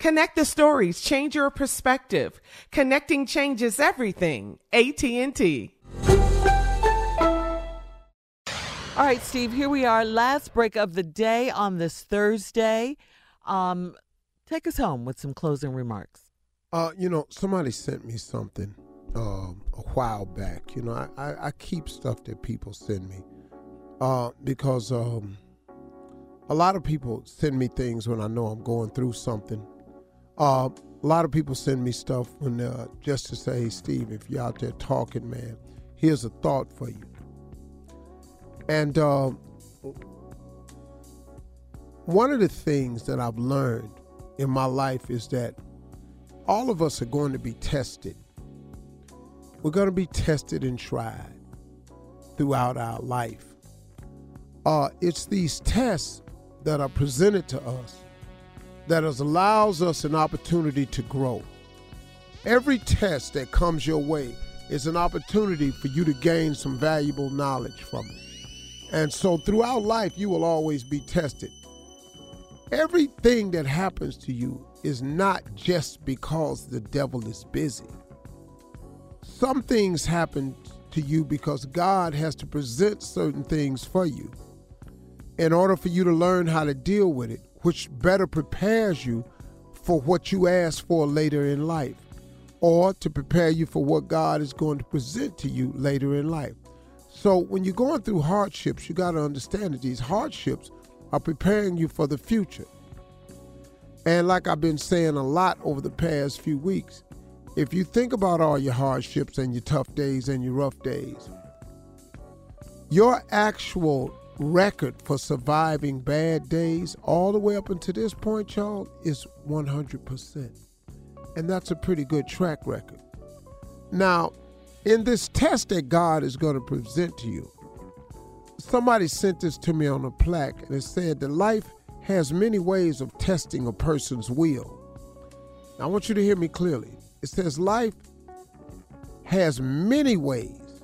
Connect the stories, change your perspective. Connecting changes everything. AT&T. All right, Steve, here we are. Last break of the day on this Thursday. Um, take us home with some closing remarks. Uh, you know, somebody sent me something um, a while back. You know, I, I, I, keep stuff that people send me uh, because um, a lot of people send me things when I know I'm going through something. Uh, a lot of people send me stuff when uh, just to say, hey, Steve, if you're out there talking, man, here's a thought for you. And uh, one of the things that I've learned in my life is that all of us are going to be tested. We're going to be tested and tried throughout our life. Uh, it's these tests that are presented to us that allows us an opportunity to grow. Every test that comes your way is an opportunity for you to gain some valuable knowledge from it. And so throughout life, you will always be tested. Everything that happens to you is not just because the devil is busy. Some things happen to you because God has to present certain things for you in order for you to learn how to deal with it, which better prepares you for what you ask for later in life or to prepare you for what God is going to present to you later in life. So when you're going through hardships, you got to understand that these hardships are preparing you for the future. And like I've been saying a lot over the past few weeks, if you think about all your hardships and your tough days and your rough days, your actual record for surviving bad days all the way up until this point, y'all, is 100%. And that's a pretty good track record. Now, in this test that God is going to present to you, somebody sent this to me on a plaque and it said that life has many ways of testing a person's will. Now, I want you to hear me clearly. It says life has many ways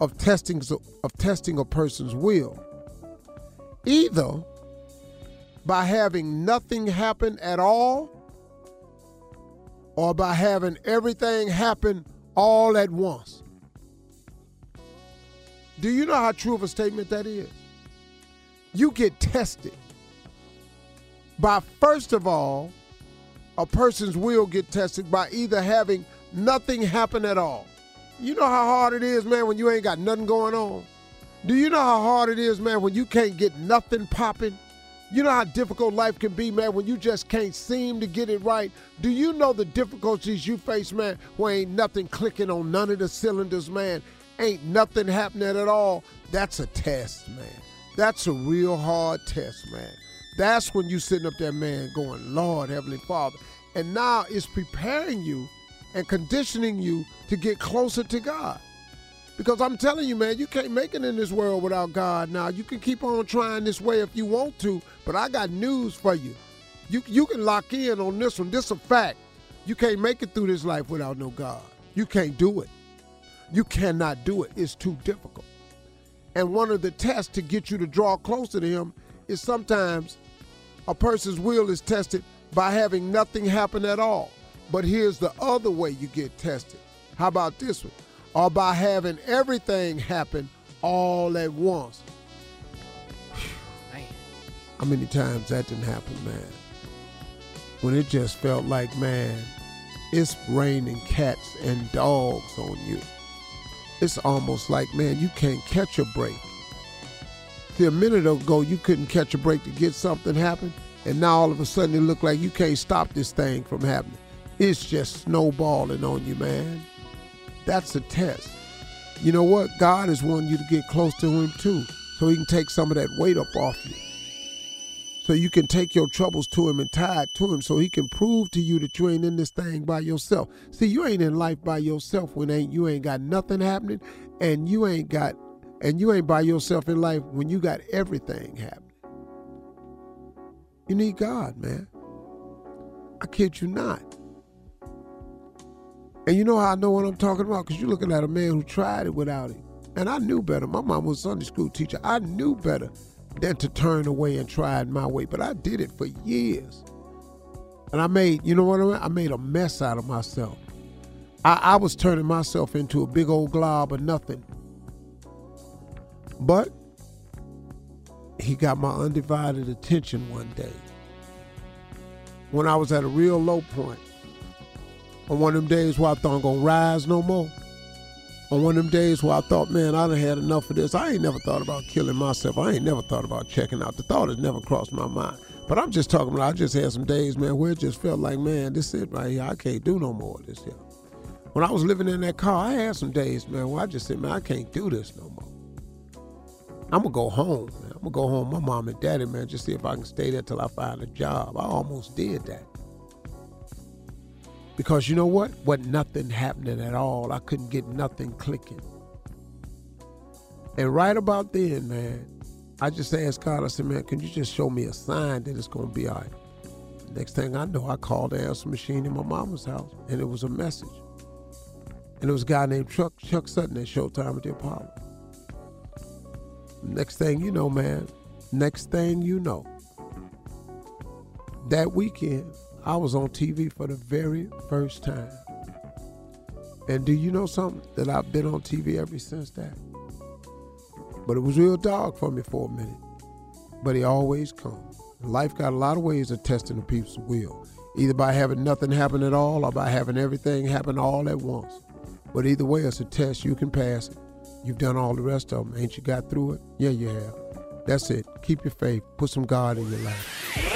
of testing of testing a person's will. Either by having nothing happen at all or by having everything happen all at once. Do you know how true of a statement that is? You get tested by, first of all, a person's will get tested by either having nothing happen at all. You know how hard it is, man, when you ain't got nothing going on? Do you know how hard it is, man, when you can't get nothing popping? You know how difficult life can be, man, when you just can't seem to get it right? Do you know the difficulties you face, man, when ain't nothing clicking on none of the cylinders, man? Ain't nothing happening at all? That's a test, man. That's a real hard test, man. That's when you sitting up there, man, going, Lord, Heavenly Father. And now it's preparing you and conditioning you to get closer to God. Because I'm telling you, man, you can't make it in this world without God now. You can keep on trying this way if you want to, but I got news for you. You, you can lock in on this one. This is a fact. You can't make it through this life without no God. You can't do it. You cannot do it. It's too difficult. And one of the tests to get you to draw closer to Him is sometimes a person's will is tested by having nothing happen at all. But here's the other way you get tested. How about this one? Or by having everything happen all at once. How many times that didn't happen, man? When it just felt like, man, it's raining cats and dogs on you. It's almost like, man, you can't catch a break. See, a minute ago, you couldn't catch a break to get something happen, and now all of a sudden it looked like you can't stop this thing from happening. It's just snowballing on you, man. That's a test. You know what? God is wanting you to get close to Him too, so He can take some of that weight up off you. So you can take your troubles to Him and tie it to Him, so He can prove to you that you ain't in this thing by yourself. See, you ain't in life by yourself when ain't you ain't got nothing happening, and you ain't got, and you ain't by yourself in life when you got everything happening. You need God, man. I kid you not. And you know how I know what I'm talking about? Because you're looking at a man who tried it without it. And I knew better. My mom was a Sunday school teacher. I knew better than to turn away and try it my way. But I did it for years. And I made, you know what I mean? I made a mess out of myself. I, I was turning myself into a big old glob of nothing. But he got my undivided attention one day. When I was at a real low point on one of them days where I thought I'm gonna rise no more. On one of them days where I thought, man, I done had enough of this. I ain't never thought about killing myself. I ain't never thought about checking out. The thought has never crossed my mind. But I'm just talking about I just had some days, man, where it just felt like, man, this is it right here. I can't do no more of this here. When I was living in that car, I had some days, man, where I just said, man, I can't do this no more. I'm gonna go home, man. I'm gonna go home. My mom and daddy, man, just see if I can stay there till I find a job. I almost did that. Because you know what? Wasn't nothing happening at all. I couldn't get nothing clicking. And right about then, man, I just asked God, I said, man, can you just show me a sign that it's going to be all right? Next thing I know, I called the answer machine in my mama's house, and it was a message. And it was a guy named Chuck, Chuck Sutton at Showtime at the Apollo. Next thing you know, man, next thing you know, that weekend, I was on TV for the very first time. And do you know something? That I've been on TV ever since that. But it was real dark for me for a minute. But he always comes. Life got a lot of ways of testing a people's will. Either by having nothing happen at all or by having everything happen all at once. But either way, it's a test. You can pass it. You've done all the rest of them. Ain't you got through it? Yeah, you have. That's it. Keep your faith. Put some God in your life.